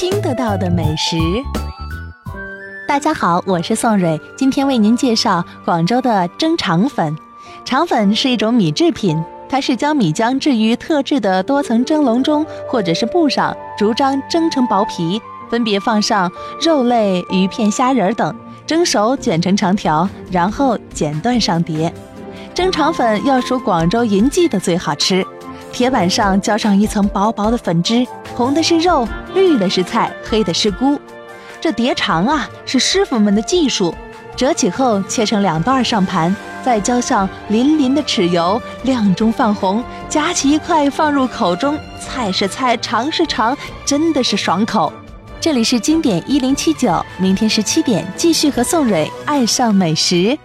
听得到的美食。大家好，我是宋蕊，今天为您介绍广州的蒸肠粉。肠粉是一种米制品，它是将米浆置于特制的多层蒸笼中，或者是布上，逐张蒸成薄皮，分别放上肉类、鱼片、虾仁等，蒸熟卷成长条，然后剪断上碟。蒸肠粉要数广州银记的最好吃。铁板上浇上一层薄薄的粉汁，红的是肉，绿的是菜，黑的是菇。这碟肠啊，是师傅们的技术。折起后切成两段上盘，再浇上淋淋的豉油，亮中泛红，夹起一块放入口中，菜是菜，肠是肠，真的是爽口。这里是经典一零七九，明天十七点继续和宋蕊爱上美食。